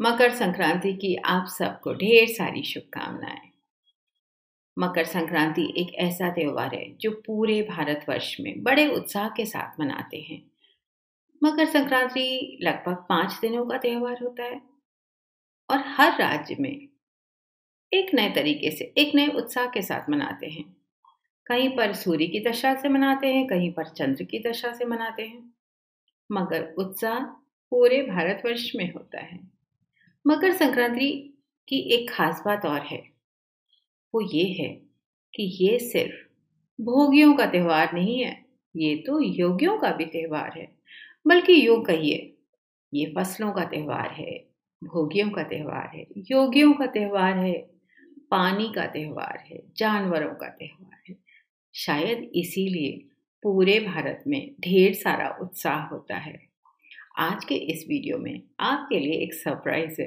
मकर संक्रांति की आप सबको ढेर सारी शुभकामनाएँ। मकर संक्रांति एक ऐसा त्यौहार है जो पूरे भारतवर्ष में बड़े उत्साह के साथ मनाते हैं। मकर संक्रांति लगभग पाँच दिनों का त्यौहार होता है और हर राज्य में एक नए तरीके से, एक नए उत्साह के साथ मनाते हैं। कहीं पर सूर्य की दशा से मनाते हैं, कहीं पर चंद्र की दशा से मनाते हैं। मगर उत्साह पूरे भारतवर्ष में होता है। मकर संक्रांति की एक खास बात और है। वो ये है कि ये सिर्फ़ भोगियों का त्यौहार नहीं है, ये तो योगियों का भी त्यौहार है। बल्कि योग कहिए, ये फ़सलों का त्यौहार है, भोगियों का त्यौहार है, योगियों का त्यौहार है, पानी का त्यौहार है, जानवरों का त्यौहार है। शायद इसीलिए पूरे भारत में ढेर सारा उत्साह होता है। आज के इस वीडियो में आपके लिए एक सरप्राइज़ है।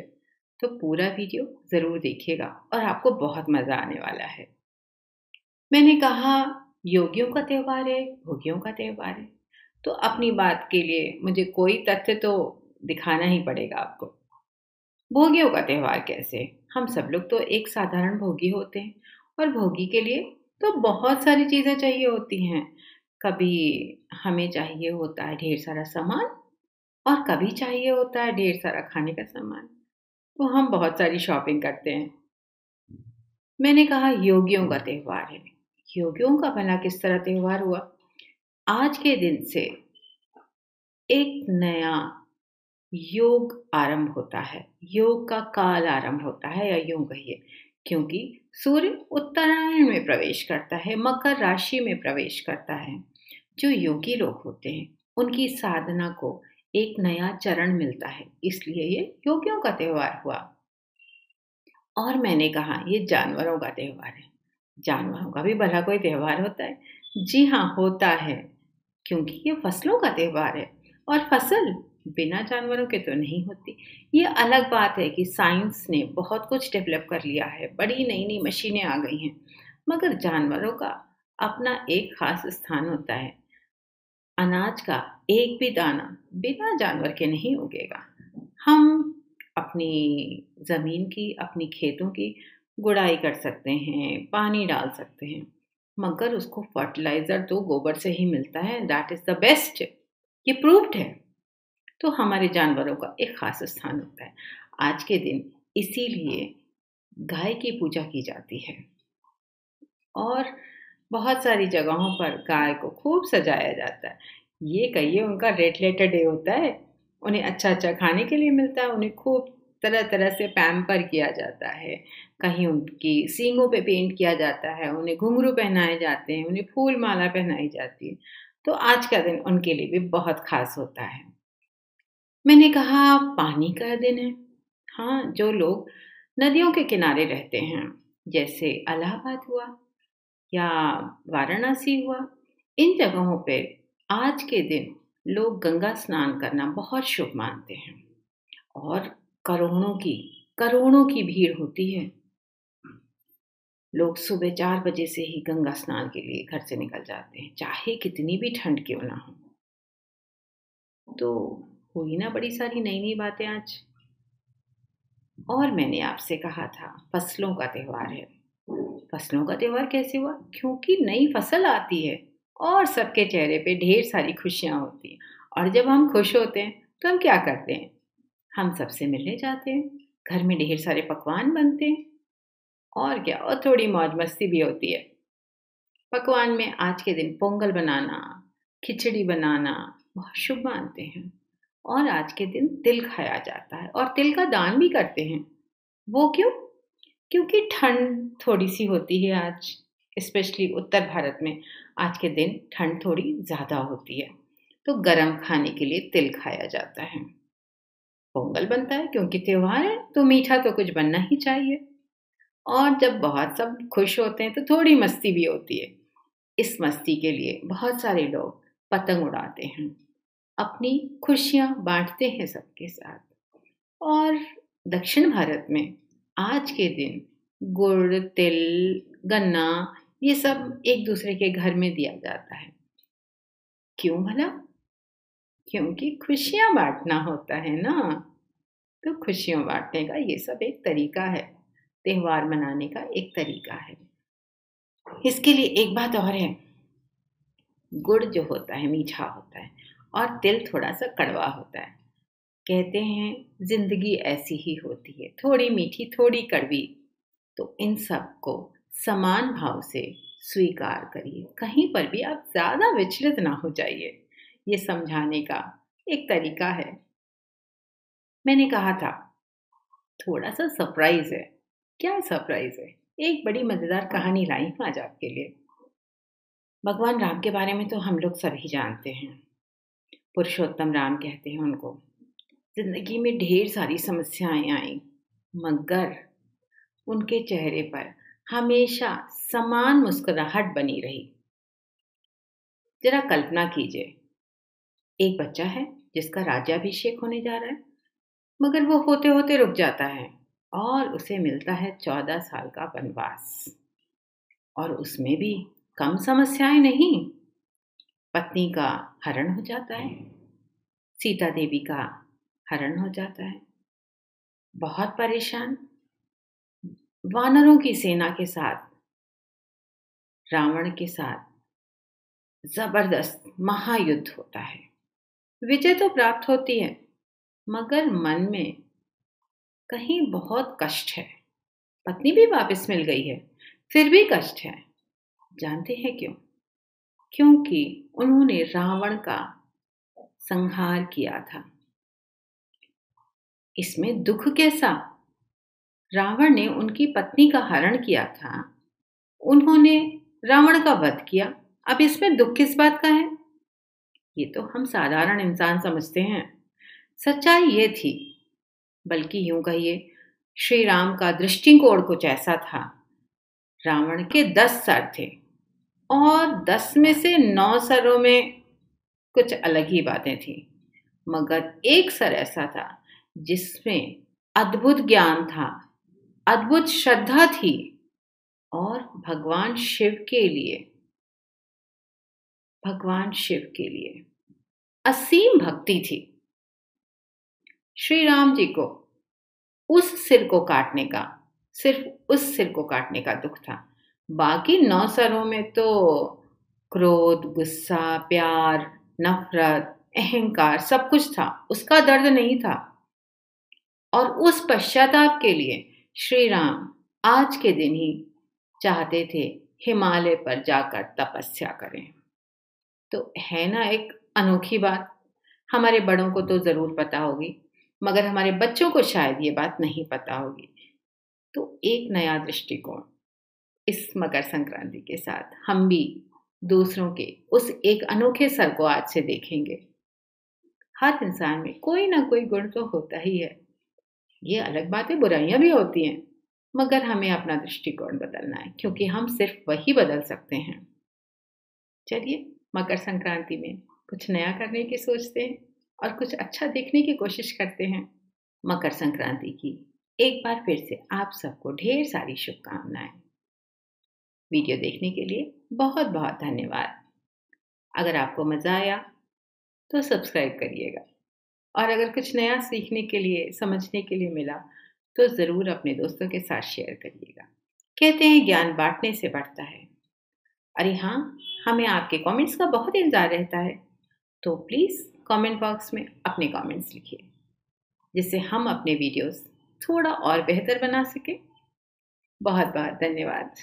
तो पूरा वीडियो ज़रूर देखिएगा और आपको बहुत मज़ा आने वाला है। मैंने कहा, योगियों का त्यौहार है, भोगियों का त्यौहार है। तो अपनी बात के लिए मुझे कोई तथ्य तो दिखाना ही पड़ेगा आपको। भोगियों का त्यौहार कैसे? हम सब लोग तो एक साधारण भोगी होते हैं और भोगी के लिए तो बहुत सारी चीज़ें चाहिए होती हैं। कभी हमें चाहिए होता है ढेर सारा सामान और कभी चाहिए होता है ढेर सारा खाने का सामान। तो हम बहुत सारी शॉपिंग करते हैं। मैंने कहा, योगियों का त्यौहार है। योगियों का भला किस तरह त्यौहार हुआ? आज के दिन से एक नया योग आरंभ होता है। योग का काल आरंभ होता है, या यूँ कहिए, क्योंकि सूर्य उत्तरायण में प्रवेश करता है, मकर राशि में प्रवेश करता है। जो योगी लोग होते हैं, उनकी साधना को एक नया चरण मिलता है। इसलिए ये योगियों का त्यौहार हुआ। और मैंने कहा, ये जानवरों का त्यौहार है। जानवरों का भी भला कोई त्यौहार होता है। जी हाँ होता है। क्योंकि ये फ़सलों का त्यौहार है। और फ़सल बिना जानवरों के तो नहीं होती। ये अलग बात है कि साइंस ने बहुत कुछ डेवलप कर लिया है। बड़ी नई नई मशीनें आ गई हैं। मगर जानवरों का अपना एक खास स्थान होता है। अनाज का एक भी दाना बिना जानवर के नहीं उगेगा। हम अपनी ज़मीन की, अपनी खेतों की गुड़ाई कर सकते हैं, पानी डाल सकते हैं, मगर उसको फर्टिलाइज़र तो गोबर से ही मिलता है। दैट इज़ द बेस्ट ये प्रूव्ड है। तो हमारे जानवरों का एक खास स्थान होता है। आज के दिन इसीलिए गाय की पूजा की जाती है। और बहुत सारी जगहों पर गाय को खूब सजाया जाता है। ये कहिए, उनका रेड लेटर डे होता है, उन्हें अच्छा अच्छा खाने के लिए मिलता है, उन्हें खूब तरह तरह से पैम्पर किया जाता है, कहीं उनकी सींगों पे पेंट किया जाता है, उन्हें घुंघरू पहनाए जाते हैं, उन्हें फूल माला पहनाई जाती है तो आज का दिन उनके लिए भी बहुत खास होता है। मैंने कहा, पानी का दिन है। हाँ जो लोग नदियों के किनारे रहते हैं, जैसे इलाहाबाद हुआ या वाराणसी हुआ, इन जगहों पे आज के दिन लोग गंगा स्नान करना बहुत शुभ मानते हैं और करोड़ों की करोड़ों की भीड़ होती है। लोग सुबह चार बजे से ही गंगा स्नान के लिए घर से निकल जाते हैं, चाहे कितनी भी ठंड क्यों ना हो। तो हुई ना बड़ी सारी नई नई बातें आज। और मैंने आपसे कहा था, फ़सलों का त्यौहार है। फ़सलों का त्यौहार कैसे हुआ? क्योंकि नई फ़सल आती है। और सबके चेहरे पे ढेर सारी खुशियाँ होती हैं। और जब हम खुश होते हैं तो हम क्या करते हैं? हम सबसे मिलने जाते हैं। घर में ढेर सारे पकवान बनते हैं। और क्या, और थोड़ी मौज मस्ती भी होती है। पकवान में आज के दिन पोंगल बनाना, खिचड़ी बनाना बहुत शुभ मानते हैं। और आज के दिन तिल खाया जाता है। और तिल का दान भी करते हैं। वो क्यों? क्योंकि ठंड थोड़ी सी होती है आज। स्पेशली उत्तर भारत में, आज के दिन ठंड थोड़ी ज़्यादा होती है। तो गर्म खाने के लिए तिल खाया जाता है। पोंगल बनता है क्योंकि त्यौहार है तो मीठा तो कुछ बनना ही चाहिए। और जब बहुत सब खुश होते हैं तो थोड़ी मस्ती भी होती है। इस मस्ती के लिए बहुत सारे लोग पतंग उड़ाते हैं। अपनी खुशियाँ बांटते हैं सबके साथ। और दक्षिण भारत में आज के दिन गुड़, तिल, गन्ना ये सब एक दूसरे के घर में दिया जाता है। क्यों भला? क्योंकि खुशियाँ बांटना होता है ना। तो खुशियों बांटने का ये सब एक तरीका है। त्यौहार मनाने का एक तरीका है। इसके लिए एक बात और है। गुड़ जो होता है, मीठा होता है और तिल थोड़ा सा कड़वा होता है। कहते हैं, ज़िंदगी ऐसी ही होती है। थोड़ी मीठी, थोड़ी कड़वी। तो इन सबको समान भाव से स्वीकार करिए। कहीं पर भी आप ज़्यादा विचलित ना हो जाइए। ये समझाने का एक तरीका है। मैंने कहा था थोड़ा सा सरप्राइज़ है। क्या सरप्राइज़ है? एक बड़ी मज़ेदार कहानी लाई हूँ आज आपके लिए। भगवान राम के बारे में तो हम लोग सभी जानते हैं। पुरुषोत्तम राम कहते हैं उनको, ज़िंदगी में ढेर सारी समस्याएँ आई, मगर उनके चेहरे पर हमेशा समान मुस्कुराहट बनी रही। जरा कल्पना कीजिए। एक बच्चा है जिसका राज्याभिषेक होने जा रहा है, मगर वो होते होते रुक जाता है और उसे मिलता है चौदह साल का वनवास। और उसमें भी कम समस्याएँ नहीं, पत्नी का हरण हो जाता है, सीता देवी का हरण हो जाता है। बहुत परेशान वानरों की सेना के साथ, रावण के साथ ज़बरदस्त महायुद्ध होता है। विजय तो प्राप्त होती है, मगर मन में कहीं बहुत कष्ट है। पत्नी भी वापस मिल गई है, फिर भी कष्ट है। जानते हैं क्यों? क्योंकि उन्होंने रावण का संहार किया था। इसमें दुख कैसा? रावण ने उनकी पत्नी का हरण किया था। उन्होंने रावण का वध किया। अब इसमें दुख किस बात का है? ये तो हम साधारण इंसान समझते हैं। सच्चाई ये थी, बल्कि यूँ कहिए श्री राम का दृष्टिकोण कुछ ऐसा था। रावण के दस सर थे, और दस में से नौ सरों में कुछ अलग ही बातें थी, मगर एक सर ऐसा था जिसमें अद्भुत ज्ञान था। अद्भुत श्रद्धा थी और भगवान शिव के लिए, भगवान शिव के लिए असीम भक्ति थी। श्री राम जी को उस सिर को काटने का, सिर्फ़ उस सिर को काटने का दुख था। बाकी नौ सरों में तो क्रोध, गुस्सा, प्यार, नफरत, अहंकार सब कुछ था, उसका दर्द नहीं था। और उस पश्चाताप के लिए श्री राम आज के दिन ही चाहते थे हिमालय पर जाकर तपस्या करें। तो है ना एक अनोखी बात? हमारे बड़ों को तो ज़रूर पता होगी, मगर हमारे बच्चों को शायद ये बात नहीं पता होगी। तो एक नया दृष्टिकोण इस मकर संक्रांति के साथ हम भी दूसरों के उस एक अनोखे सर को आज से देखेंगे। हर इंसान में कोई ना कोई गुण तो होता ही है। ये अलग बातें बुराइयाँ भी होती हैं, मगर हमें अपना दृष्टिकोण बदलना है, क्योंकि हम सिर्फ़ वही बदल सकते हैं। चलिए, मकर संक्रांति में कुछ नया करने की सोचते हैं और कुछ अच्छा देखने की कोशिश करते हैं। मकर संक्रांति की एक बार फिर से आप सबको ढेर सारी शुभकामनाएँ। वीडियो देखने के लिए बहुत बहुत धन्यवाद। अगर आपको मज़ा आया तो सब्सक्राइब करिएगा। और अगर कुछ नया सीखने के लिए, समझने के लिए मिला तो ज़रूर अपने दोस्तों के साथ शेयर करिएगा। कहते हैं, ज्ञान बांटने से बढ़ता है। अरे हाँ हमें आपके कमेंट्स का बहुत इंतज़ार रहता है। तो प्लीज़ कमेंट बॉक्स में अपने कमेंट्स लिखिए, जिससे हम अपने वीडियोस थोड़ा और बेहतर बना सकें। बहुत बहुत धन्यवाद।